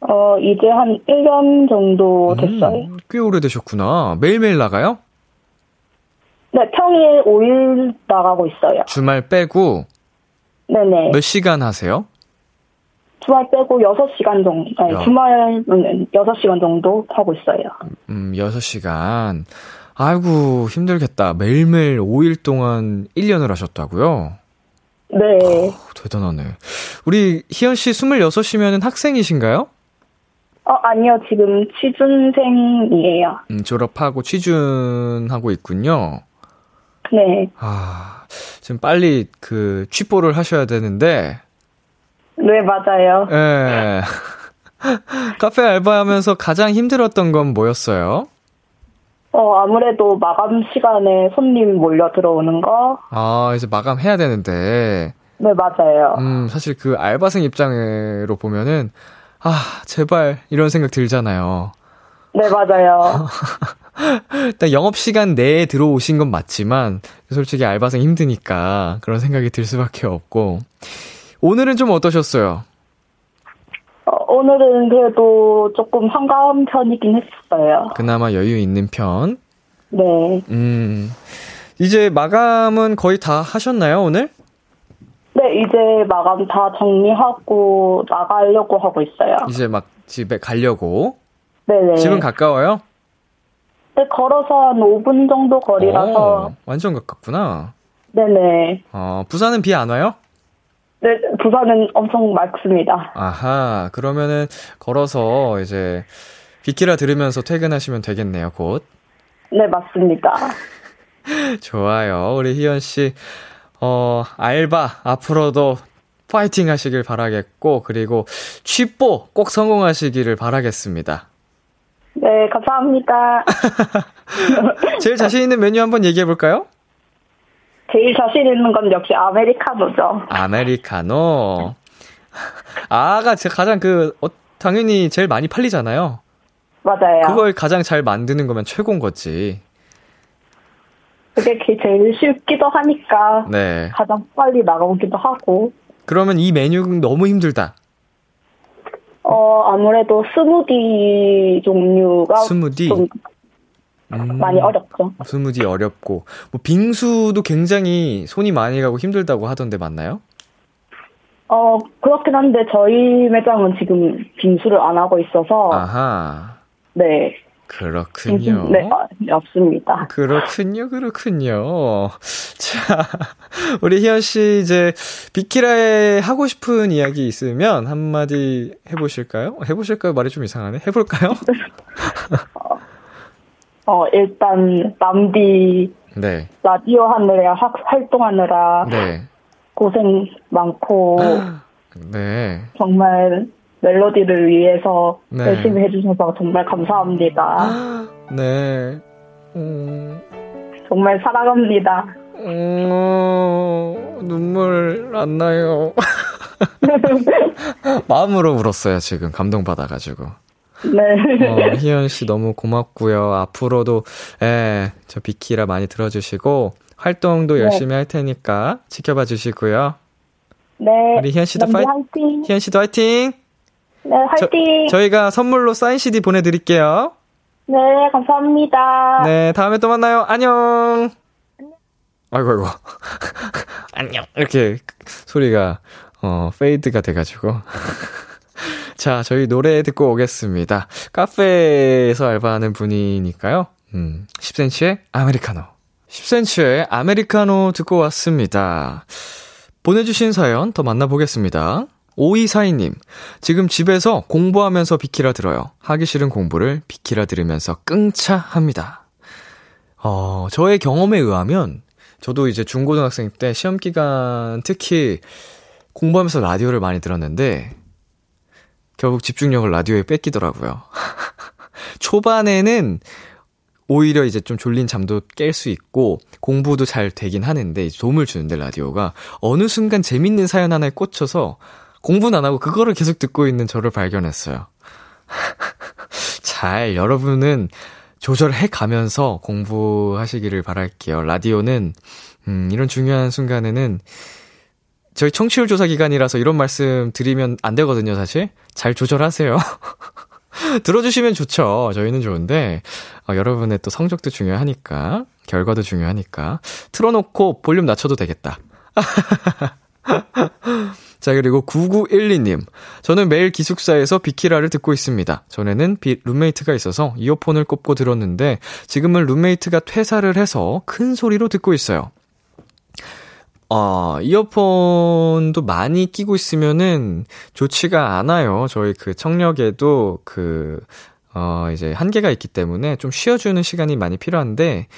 S8: 어, 이제 한 1년 정도 음, 됐어요.
S2: 음, 꽤 오래 되셨구나. 매일매일 나가요?
S8: 네, 평일 5일 나가고 있어요.
S2: 주말 빼고?
S8: 네네.
S2: 몇 시간 하세요?
S8: 주말 빼고 6시간 정도, 아니, 야. 주말은 6시간 정도 하고 있어요.
S2: 음, 6시간. 아이고, 힘들겠다. 매일매일 5일 동안 1년을 하셨다고요?
S8: 네. 오,
S2: 대단하네. 우리 희연 씨 26이면 학생이신가요?
S8: 어, 아니요. 지금 취준생이에요.
S2: 음, 졸업하고 취준하고 있군요.
S8: 네.
S2: 아, 지금 빨리 그 취뽀를 하셔야 되는데.
S8: 네, 맞아요.
S2: 예. 카페 알바하면서 가장 힘들었던 건 뭐였어요?
S8: 어, 아무래도 마감 시간에 손님 몰려 들어오는 거.
S2: 아, 이제 마감해야 되는데.
S8: 네, 맞아요.
S2: 음, 사실 그 알바생 입장으로 보면은, 아, 제발, 이런 생각 들잖아요.
S8: 네, 맞아요.
S2: 일단 영업시간 내에 들어오신 건 맞지만, 솔직히 알바생 힘드니까 그런 생각이 들 수밖에 없고. 오늘은 좀 어떠셨어요?
S8: 어, 오늘은 그래도 조금 한가한 편이긴 했어요.
S2: 그나마 여유 있는 편?
S8: 네.
S2: 음. 이제 마감은 거의 다 하셨나요, 오늘?
S8: 네, 이제 마감 다 정리하고 나가려고 하고 있어요.
S2: 이제 막 집에 가려고?
S8: 네네.
S2: 집은 가까워요?
S8: 네, 걸어서 한 5분 정도 거리라서.
S2: 오, 완전 가깝구나.
S8: 네네.
S2: 어, 부산은 비 안 와요?
S8: 네, 부산은 엄청 맑습니다.
S2: 아하, 그러면은 걸어서 이제 비키라 들으면서 퇴근하시면 되겠네요, 곧.
S8: 네, 맞습니다.
S2: 좋아요. 우리 희연 씨, 어, 알바 앞으로도 파이팅 하시길 바라겠고, 그리고 취뽀 꼭 성공하시기를 바라겠습니다.
S8: 네, 감사합니다.
S2: 제일 자신 있는 메뉴 한번 얘기해 볼까요?
S8: 제일 자신 있는 건 역시 아메리카노죠.
S2: 아메리카노. 아가 가장 그 어, 당연히 제일 많이 팔리잖아요.
S8: 맞아요.
S2: 그걸 가장 잘 만드는 거면 최고인 거지.
S8: 그게 제일 쉽기도 하니까
S2: 네.
S8: 가장 빨리 나가오기도 하고.
S2: 그러면 이 메뉴는 너무 힘들다.
S8: 어 아무래도 스무디 종류가
S2: 스무디 좀
S8: 음, 많이 어렵죠.
S2: 스무디 어렵고 뭐 빙수도 굉장히 손이 많이 가고 힘들다고 하던데 맞나요?
S8: 어 그렇긴 한데 저희 매장은 지금 빙수를 안 하고 있어서
S2: 아하.
S8: 네.
S2: 그렇군요.
S8: 네, 아, 없습니다.
S2: 그렇군요, 그렇군요. 자, 우리 희연 씨 이제 비키라에 하고 싶은 이야기 있으면 한마디 해보실까요? 해보실까요? 말이 좀 이상하네. 해볼까요?
S8: 어, 일단 남디 네. 라디오 하느라 학, 활동하느라 네. 고생 많고
S2: 네.
S8: 정말 멜로디를 위해서 네. 열심히 해주셔서 정말 감사합니다.
S2: 네. 음...
S8: 정말 사랑합니다.
S2: 음... 눈물 안 나요. 마음으로 울었어요, 지금. 감동받아가지고.
S8: 네.
S2: 어, 희연 씨 너무 고맙고요. 앞으로도, 예, 저 비키라 많이 들어주시고, 활동도 네. 열심히 할 테니까 지켜봐 주시고요.
S8: 네.
S2: 우리 희연 씨도 파이, 팅 희연 씨도 화이팅!
S8: 네, 화이팅!
S2: 저, 저희가 선물로 사인 CD 보내드릴게요.
S8: 네, 감사합니다.
S2: 네, 다음에 또 만나요. 안녕! 아이고, 아이고. 안녕. 이렇게 소리가, 어, 페이드가 돼가지고. 자, 저희 노래 듣고 오겠습니다. 카페에서 알바하는 분이니까요. 음, 10cm의 아메리카노. 10cm의 아메리카노 듣고 왔습니다. 보내주신 사연 더 만나보겠습니다. 5242님, 지금 집에서 공부하면서 비키라 들어요. 하기 싫은 공부를 비키라 들으면서 끙차 합니다. 어, 저의 경험에 의하면, 저도 이제 중고등학생 때 시험 기간 특히 공부하면서 라디오를 많이 들었는데, 결국 집중력을 라디오에 뺏기더라고요. 초반에는 오히려 이제 좀 졸린 잠도 깰 수 있고 공부도 잘 되긴 하는데 도움을 주는데 라디오가 어느 순간 재밌는 사연 하나에 꽂혀서 공부는 안 하고 그거를 계속 듣고 있는 저를 발견했어요. 잘 여러분은 조절해 가면서 공부하시기를 바랄게요. 라디오는 음 이런 중요한 순간에는 저희 청취율 조사 기간이라서 이런 말씀 드리면 안 되거든요, 사실. 잘 조절하세요. 들어주시면 좋죠. 저희는 좋은데, 어, 여러분의 또 성적도 중요하니까, 결과도 중요하니까, 틀어놓고 볼륨 낮춰도 되겠다. 자, 그리고 9912님. 저는 매일 기숙사에서 비키라를 듣고 있습니다. 전에는 비, 룸메이트가 있어서 이어폰을 꼽고 들었는데, 지금은 룸메이트가 퇴사를 해서 큰 소리로 듣고 있어요. 어, 이어폰도 많이 끼고 있으면은 좋지가 않아요. 저희 그 청력에도 그, 어, 이제 한계가 있기 때문에 좀 쉬어주는 시간이 많이 필요한데,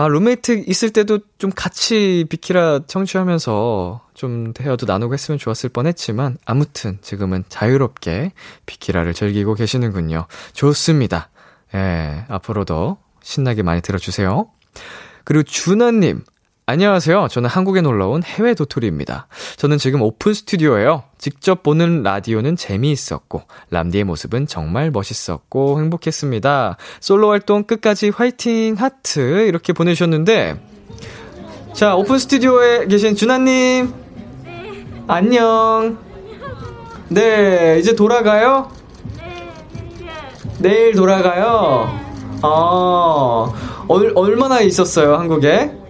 S2: 아, 룸메이트 있을 때도 좀 같이 비키라 청취하면서 좀 대화도 나누고 했으면 좋았을 뻔 했지만, 아무튼 지금은 자유롭게 비키라를 즐기고 계시는군요. 좋습니다. 예, 앞으로도 신나게 많이 들어주세요. 그리고 준하님, 안녕하세요. 저는 한국에 놀러 온 해외 도토리입니다. 저는 지금 오픈 스튜디오에요. 직접 보는 라디오는 재미있었고, 람디의 모습은 정말 멋있었고, 행복했습니다. 솔로 활동 끝까지 화이팅 하트 이렇게 보내주셨는데, 자, 오픈 스튜디오에 계신 준하님. 네. 안녕. 네, 이제 돌아가요? 네, 내일 돌아가요? 네. 아, 얼, 얼마나 있었어요, 한국에?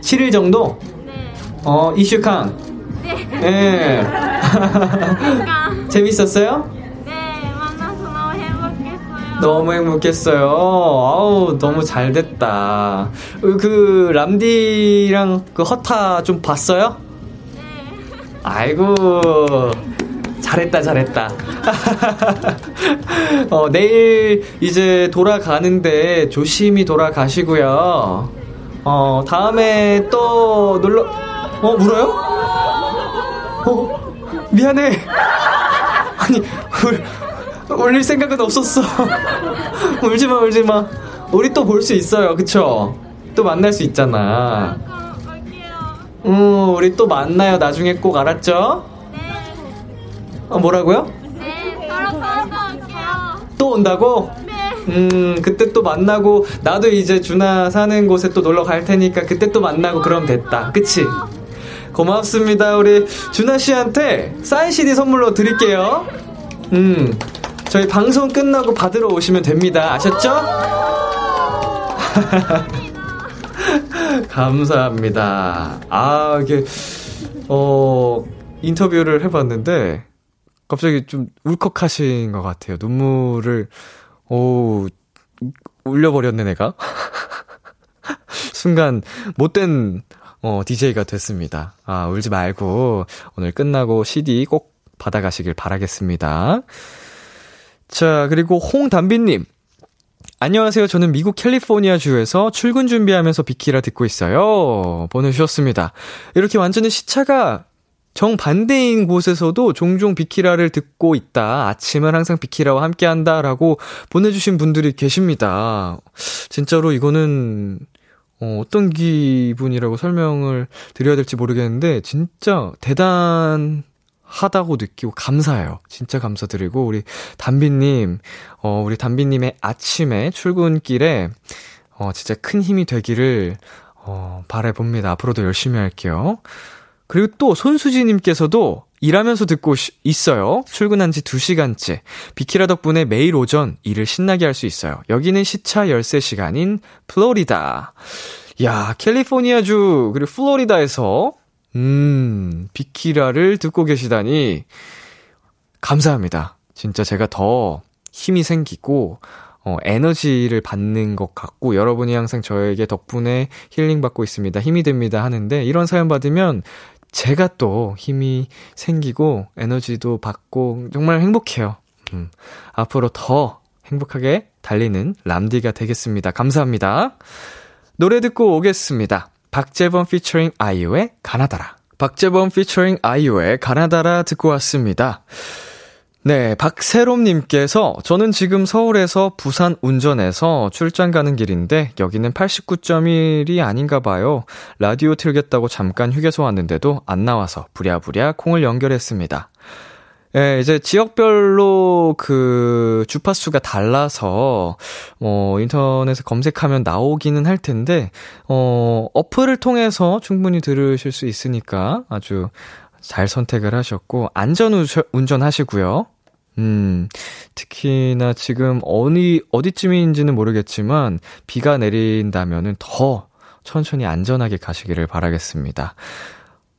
S2: 7일 정도? 네. 어, 이슈캉. 네. 네. 재밌었어요?
S9: 네, 만나서 너무 행복했어요.
S2: 너무 행복했어요. 아우, 너무 잘 됐다. 그, 람디랑 그 허타 좀 봤어요? 네. 아이고. 잘했다, 잘했다. 어, 내일 이제 돌아가는데 조심히 돌아가시고요. 어, 다음에 또 놀러, 어, 울어요? 어, 미안해. 아니, 울, 울릴 생각은 없었어. 울지 마, 울지 마. 우리 또 볼 수 있어요, 그쵸? 또 만날 수 있잖아. 음, 우리 또 만나요, 나중에 꼭 알았죠? 네. 어, 뭐라고요?
S9: 네, 또,
S2: 또 온다고? 음, 그때 또 만나고, 나도 이제 준아 사는 곳에 또 놀러 갈 테니까 그때 또 만나고 그럼 됐다. 그치? 고맙습니다. 우리 준아 씨한테 사인 CD 선물로 드릴게요. 음, 저희 방송 끝나고 받으러 오시면 됩니다. 아셨죠? 감사합니다. 아, 이게, 어, 인터뷰를 해봤는데, 갑자기 좀 울컥하신 것 같아요. 눈물을 오, 울려버렸네, 내가. 순간, 못된, 어, DJ가 됐습니다. 아, 울지 말고, 오늘 끝나고 CD 꼭 받아가시길 바라겠습니다. 자, 그리고 홍담비님. 안녕하세요. 저는 미국 캘리포니아 주에서 출근 준비하면서 비키라 듣고 있어요. 보내주셨습니다. 이렇게 완전히 시차가 정반대인 곳에서도 종종 비키라를 듣고 있다. 아침은 항상 비키라와 함께 한다 라고 보내주신 분들이 계십니다. 진짜로 이거는, 어, 어떤 기분이라고 설명을 드려야 될지 모르겠는데, 진짜 대단 하다고 느끼고 감사해요. 진짜 감사드리고, 우리 담비님, 어, 우리 담비님의 아침에 출근길에, 어, 진짜 큰 힘이 되기를, 어, 바래 봅니다. 앞으로도 열심히 할게요. 그리고 또 손수지님께서도 일하면서 듣고 있어요. 출근한 지 2시간째. 비키라 덕분에 매일 오전 일을 신나게 할 수 있어요. 여기는 시차 열쇠 시간인 플로리다. 야, 캘리포니아주, 그리고 플로리다에서, 음, 비키라를 듣고 계시다니, 감사합니다. 진짜 제가 더 힘이 생기고, 어, 에너지를 받는 것 같고, 여러분이 항상 저에게 덕분에 힐링 받고 있습니다. 힘이 됩니다. 하는데, 이런 사연 받으면 제가 또 힘이 생기고, 에너지도 받고, 정말 행복해요. 음, 앞으로 더 행복하게 달리는 람디가 되겠습니다. 감사합니다. 노래 듣고 오겠습니다. 박재범 피처링 아이유의 가나다라. 박재범 피처링 아이유의 가나다라 듣고 왔습니다. 네, 박세롬님께서 저는 지금 서울에서 부산 운전해서 출장 가는 길인데 여기는 89.1이 아닌가 봐요. 라디오 틀겠다고 잠깐 휴게소 왔는데도 안 나와서 부랴부랴 콩을 연결했습니다. 예, 이제 지역별로 그 주파수가 달라서 뭐 인터넷에 검색하면 나오기는 할 텐데 어 어플을 통해서 충분히 들으실 수 있으니까 아주 잘 선택을 하셨고 안전 운전하시고요. 음, 특히나 지금 어디 어디쯤인지는 모르겠지만 비가 내린다면은 더 천천히 안전하게 가시기를 바라겠습니다.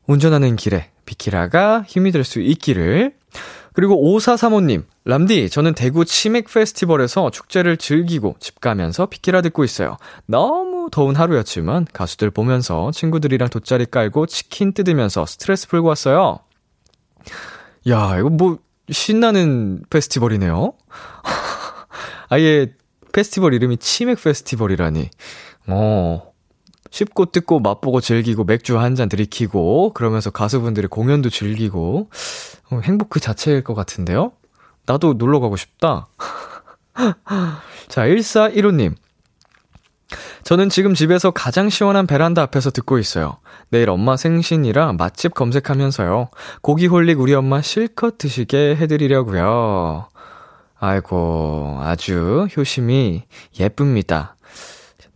S2: 운전하는 길에 비키라가 힘이 될 수 있기를. 그리고 5435님, 람디, 저는 대구 치맥 페스티벌에서 축제를 즐기고 집 가면서 비키라 듣고 있어요. 너무 더운 하루였지만 가수들 보면서 친구들이랑 돗자리 깔고 치킨 뜯으면서 스트레스 풀고 왔어요. 야, 이거 뭐, 신나는 페스티벌이네요? 아예 페스티벌 이름이 치맥 페스티벌이라니. 어, 쉽고 뜯고 맛보고 즐기고 맥주 한 잔 들이키고 그러면서 가수분들의 공연도 즐기고 어, 행복 그 자체일 것 같은데요? 나도 놀러 가고 싶다. 자, 1415님. 저는 지금 집에서 가장 시원한 베란다 앞에서 듣고 있어요. 내일 엄마 생신이라 맛집 검색하면서요. 고기 홀릭 우리 엄마 실컷 드시게 해드리려고요. 아이고, 아주 효심이 예쁩니다.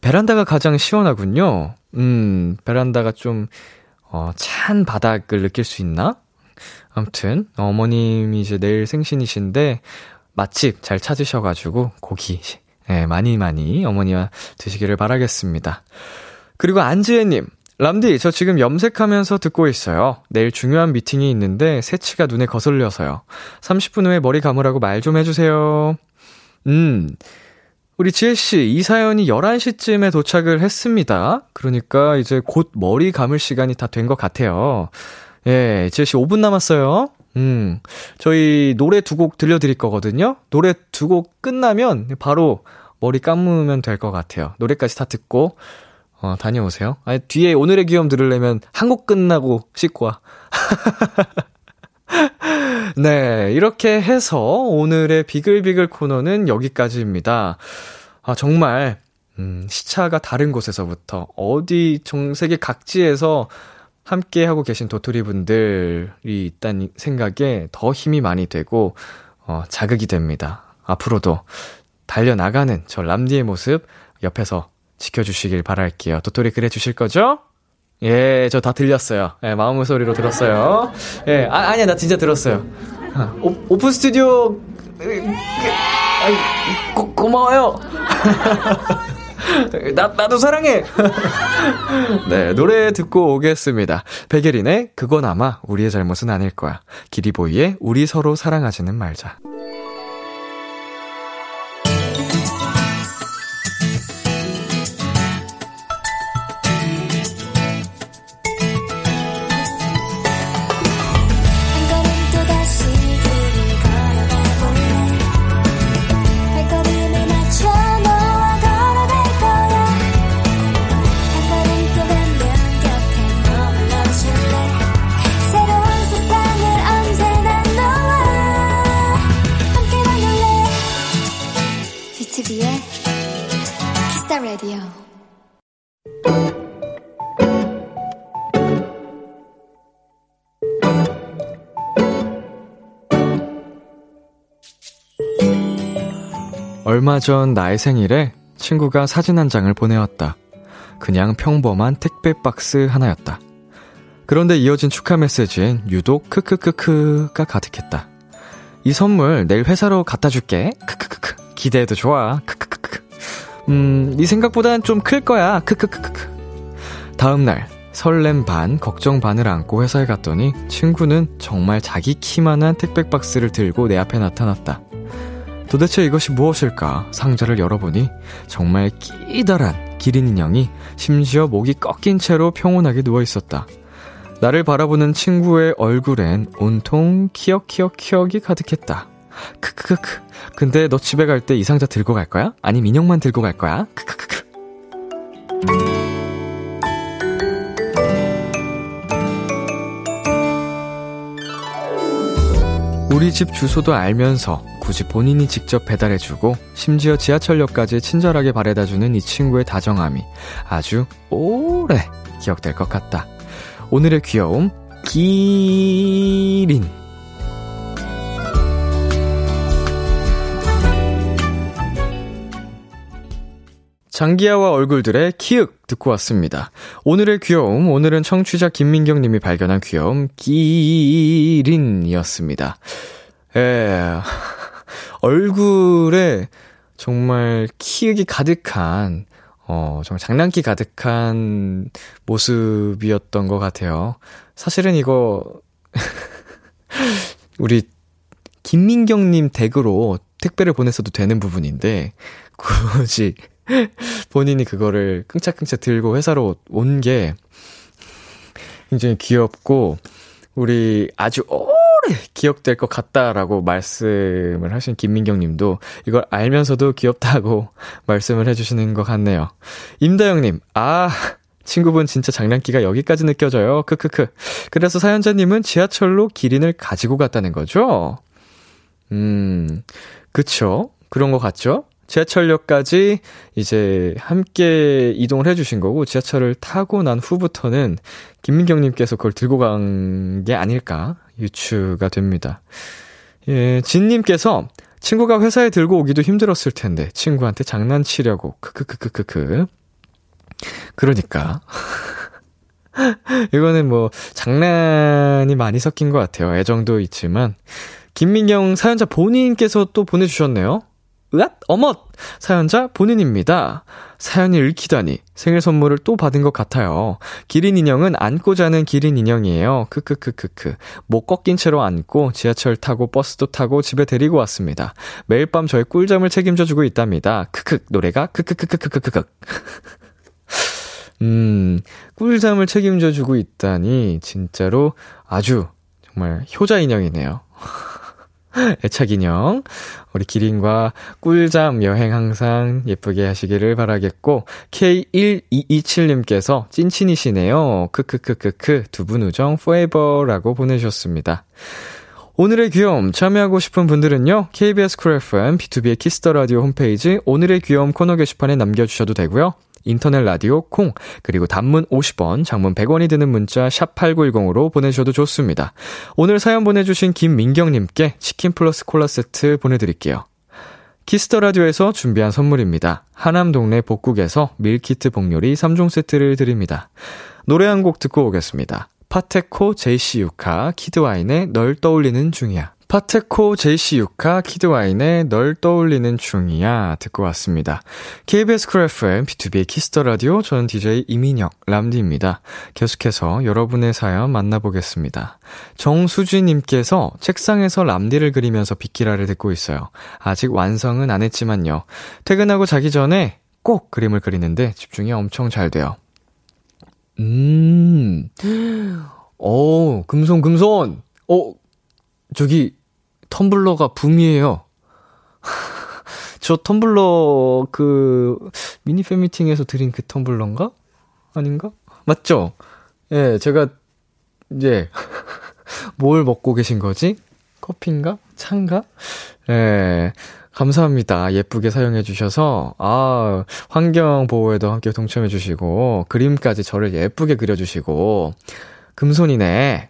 S2: 베란다가 가장 시원하군요. 음, 베란다가 좀, 어, 찬 바닥을 느낄 수 있나? 아무튼, 어머님이 이제 내일 생신이신데, 맛집 잘 찾으셔가지고, 고기, 예, 많이 많이 어머니와 드시기를 바라겠습니다. 그리고 안지혜님, 람디, 저 지금 염색하면서 듣고 있어요. 내일 중요한 미팅이 있는데, 새치가 눈에 거슬려서요. 30분 후에 머리 감으라고 말 좀 해주세요. 음, 우리 지혜씨, 이 사연이 11시쯤에 도착을 했습니다. 그러니까 이제 곧 머리 감을 시간이 다 된 것 같아요. 예, 지혜씨 5분 남았어요. 음, 저희 노래 두 곡 들려드릴 거거든요. 노래 두 곡 끝나면 바로 머리 감으면 될 것 같아요. 노래까지 다 듣고, 어, 다녀오세요. 아니, 뒤에 오늘의 귀염 들으려면 한 곡 끝나고 씻고 와. 네, 이렇게 해서 오늘의 비글비글 코너는 여기까지입니다. 아, 정말, 음, 시차가 다른 곳에서부터 어디 정 세계 각지에서 함께 하고 계신 도토리 분들이 있다는 생각에 더 힘이 많이 되고, 어, 자극이 됩니다. 앞으로도 달려나가는 저 람디의 모습 옆에서 지켜주시길 바랄게요. 도토리 그래 주실 거죠? 예, 저 다 들렸어요. 예, 마음의 소리로 들었어요. 예, 아, 아니야, 나 진짜 들었어요. 아, 오, 오픈 스튜디오, 아이, 고, 고마워요. 나, 나도 사랑해! 네, 노래 듣고 오겠습니다. 백예린의 그건 아마 우리의 잘못은 아닐 거야. 기리보이의 우리 서로 사랑하지는 말자. 얼마 전 나의 생일에 친구가 사진 한 장을 보내왔다. 그냥 평범한 택배 박스 하나였다. 그런데 이어진 축하 메시지엔 유독 크크크크가 가득했다. 이 선물 내일 회사로 갖다 줄게. 크크크크. 기대해도 좋아. 크크크크. 음, 네 생각보단 좀 클 거야. 크크크크크. 다음 날 설렘 반, 걱정 반을 안고 회사에 갔더니 친구는 정말 자기 키만한 택배 박스를 들고 내 앞에 나타났다. 도대체 이것이 무엇일까? 상자를 열어보니 정말 끼다란 기린 인형이 심지어 목이 꺾인 채로 평온하게 누워 있었다. 나를 바라보는 친구의 얼굴엔 온통 키역키역 키역이 가득했다. 크크크크. 근데 너 집에 갈 때 이 상자 들고 갈 거야? 아니면 인형만 들고 갈 거야? 크크크크. 우리 집 주소도 알면서 굳이 본인이 직접 배달해주고 심지어 지하철역까지 친절하게 바래다주는 이 친구의 다정함이 아주 오래 기억될 것 같다. 오늘의 귀여움, 기린. 장기하와 얼굴들의 키읔 듣고 왔습니다. 오늘의 귀여움, 오늘은 청취자 김민경 님이 발견한 귀여움, 기린이었습니다. 예. 얼굴에 정말 키읔이 가득한 어, 정말 장난기 가득한 모습이었던 것 같아요. 사실은 이거, 우리, 김민경 님 댁으로 택배를 보냈어도 되는 부분인데, 굳이 본인이 그거를 끙짝끙짝 들고 회사로 온 게 굉장히 귀엽고, 우리 아주 오래 기억될 것 같다라고 말씀을 하신 김민경 님도 이걸 알면서도 귀엽다고 말씀을 해주시는 것 같네요. 임다영 님, 아, 친구분 진짜 장난기가 여기까지 느껴져요. 크크크. 그래서 사연자님은 지하철로 기린을 가지고 갔다는 거죠? 음, 그쵸. 그런 것 같죠? 지하철역까지 이제 함께 이동을 해주신 거고, 지하철을 타고 난 후부터는 김민경님께서 그걸 들고 간 게 아닐까 유추가 됩니다. 예, 진님께서 친구가 회사에 들고 오기도 힘들었을 텐데, 친구한테 장난치려고, 크크크크크크. 그러니까. 이거는 뭐, 장난이 많이 섞인 것 같아요. 애정도 있지만. 김민경 사연자 본인께서 또 보내주셨네요. 으앗! 어멋! 사연자 본인입니다. 사연이 읽히다니 생일 선물을 또 받은 것 같아요. 기린 인형은 안고 자는 기린 인형이에요. 크크크크크. 목 꺾인 채로 안고 지하철 타고 버스도 타고 집에 데리고 왔습니다. 매일 밤 저의 꿀잠을 책임져 주고 있답니다. 크크 노래가 크크크크크크크. 음, 꿀잠을 책임져 주고 있다니 진짜로 아주 정말 효자 인형이네요. 애착 인형. 우리 기린과 꿀잠 여행 항상 예쁘게 하시기를 바라겠고, K1227님께서 찐친이시네요. 크크크크크, 두 분 우정 forever라고 보내주셨습니다. 오늘의 귀여움 참여하고 싶은 분들은요. KBS 쿨 FM B2B의 키스터 라디오 홈페이지 오늘의 귀여움 코너 게시판에 남겨 주셔도 되고요. 인터넷 라디오 콩 그리고 단문 50원, 장문 100원이 드는 문자 샵 8910으로 보내주셔도 좋습니다. 오늘 사연 보내주신 김민경님께 치킨 플러스 콜라 세트 보내드릴게요. Kiss the Radio에서 준비한 선물입니다. 하남 동네 복국에서 밀키트 복요리 3종 세트를 드립니다. 노래 한 곡 듣고 오겠습니다. PATEKO Jayci yucca Kid Wine의 널 떠올리는 중이야. PATEKO Jayci yucca Kid Wine의 널 떠올리는 중이야 듣고 왔습니다. KBS 쿨 FM B2B의 키스터 라디오 저는 DJ 이민혁 람디입니다. 계속해서 여러분의 사연 만나보겠습니다. 정수지님께서 책상에서 람디를 그리면서 비키라를 듣고 있어요. 아직 완성은 안 했지만요. 퇴근하고 자기 전에 꼭 그림을 그리는데 집중이 엄청 잘 돼요. 음, 오, 금손, 금손! 어, 저기, 텀블러가 붐이에요. 저 텀블러 그 미니 팬미팅에서 드린 그 텀블러인가? 아닌가? 맞죠? 예, 네, 제가 이제 뭘 먹고 계신 거지? 커피인가? 차인가? 예. 네, 감사합니다. 예쁘게 사용해 주셔서 아, 환경 보호에도 함께 동참해 주시고 그림까지 저를 예쁘게 그려 주시고 금손이네.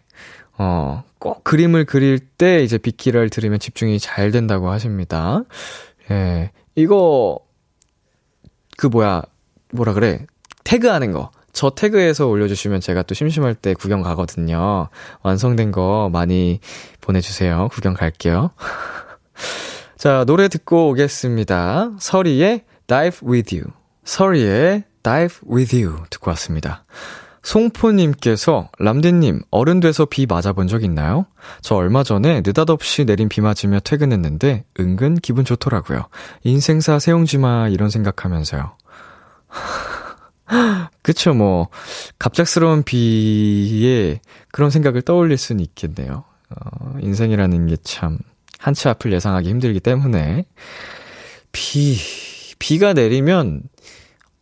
S2: 어, 꼭 그림을 그릴 때 이제 빗기를 들으면 집중이 잘 된다고 하십니다. 예. 이거, 그 뭐야, 뭐라 그래. 태그하는 거. 저 태그에서 올려주시면 제가 또 심심할 때 구경 가거든요. 완성된 거 많이 보내주세요. 구경 갈게요. 자, 노래 듣고 오겠습니다. 서리의 Dive With You. 서리의 Dive With You 듣고 왔습니다. 송포님께서 람디님 어른 돼서 비 맞아본 적 있나요? 저 얼마 전에 느닷없이 내린 비 맞으며 퇴근했는데 은근 기분 좋더라고요. 인생사 세용지마 이런 생각하면서요. 그쵸 뭐 갑작스러운 비에 그런 생각을 떠올릴 수는 있겠네요. 어, 인생이라는 게 참 한치 앞을 예상하기 힘들기 때문에 비 비가 내리면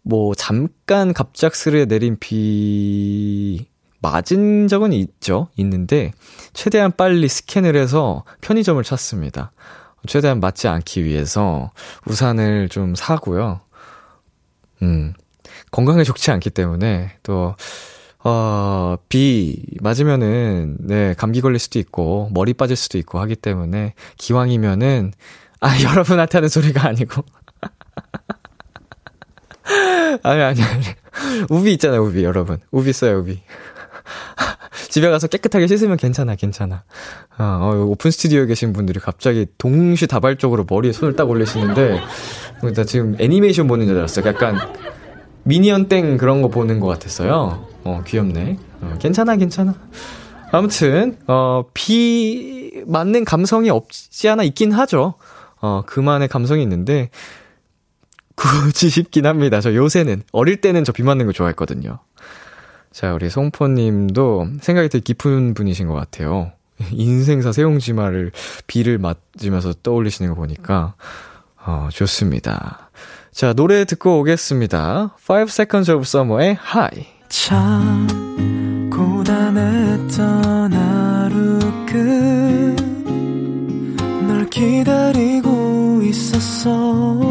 S2: 뭐 잠깐 갑작스레 내린 비 맞은 적은 있죠. 있는데 최대한 빨리 스캔을 해서 편의점을 찾습니다. 최대한 맞지 않기 위해서 우산을 좀 사고요. 음. 건강에 좋지 않기 때문에 또 어, 비 맞으면은 네, 감기 걸릴 수도 있고 머리 빠질 수도 있고 하기 때문에 기왕이면은 아, 여러분한테 하는 소리가 아니고 아니, 아니, 아니. 우비 있잖아요, 우비, 여러분. 우비 써요, 우비. 집에 가서 깨끗하게 씻으면 괜찮아, 괜찮아. 어, 어, 오픈 스튜디오에 계신 분들이 갑자기 동시다발적으로 머리에 손을 딱 올리시는데, 나 지금 애니메이션 보는 줄 알았어요. 약간, 미니언 땡 그런 거 보는 것 같았어요. 어, 귀엽네. 어, 괜찮아, 괜찮아. 아무튼, 어, 비 맞는 감성이 없지 않아 있긴 하죠. 어, 그만의 감성이 있는데, 굳이 싶긴 합니다. 저 요새는. 어릴 때는 저 비 맞는 거 좋아했거든요. 자, 우리 송포 님도 생각이 되게 깊은 분이신 것 같아요. 인생사 세용지마를 비를 맞으면서 떠올리시는 거 보니까, 어, 좋습니다. 자, 노래 듣고 오겠습니다. 5 Seconds of Summer의 High. 참, 고단했던 하루 끝 널 기다리고 있었어.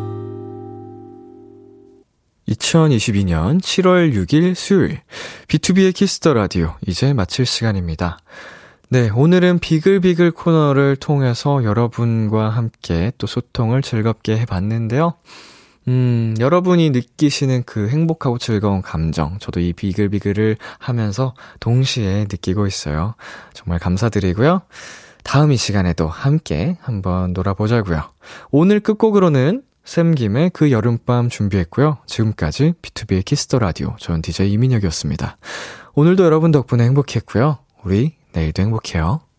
S2: 2022년 7월 6일 수요일 B2B의 키스터 라디오 이제 마칠 시간입니다. 네, 오늘은 비글비글 코너를 통해서 여러분과 함께 또 소통을 즐겁게 해 봤는데요. 음, 여러분이 느끼시는 그 행복하고 즐거운 감정, 저도 이 비글비글을 하면서 동시에 느끼고 있어요. 정말 감사드리고요. 다음 이 시간에도 함께 한번 놀아보자고요. 오늘 끝곡으로는 샘김의 그 여름밤 준비했고요. 지금까지 B2B의 키스터 라디오. 저는 DJ 이민혁이었습니다. 오늘도 여러분 덕분에 행복했고요. 우리 내일도 행복해요.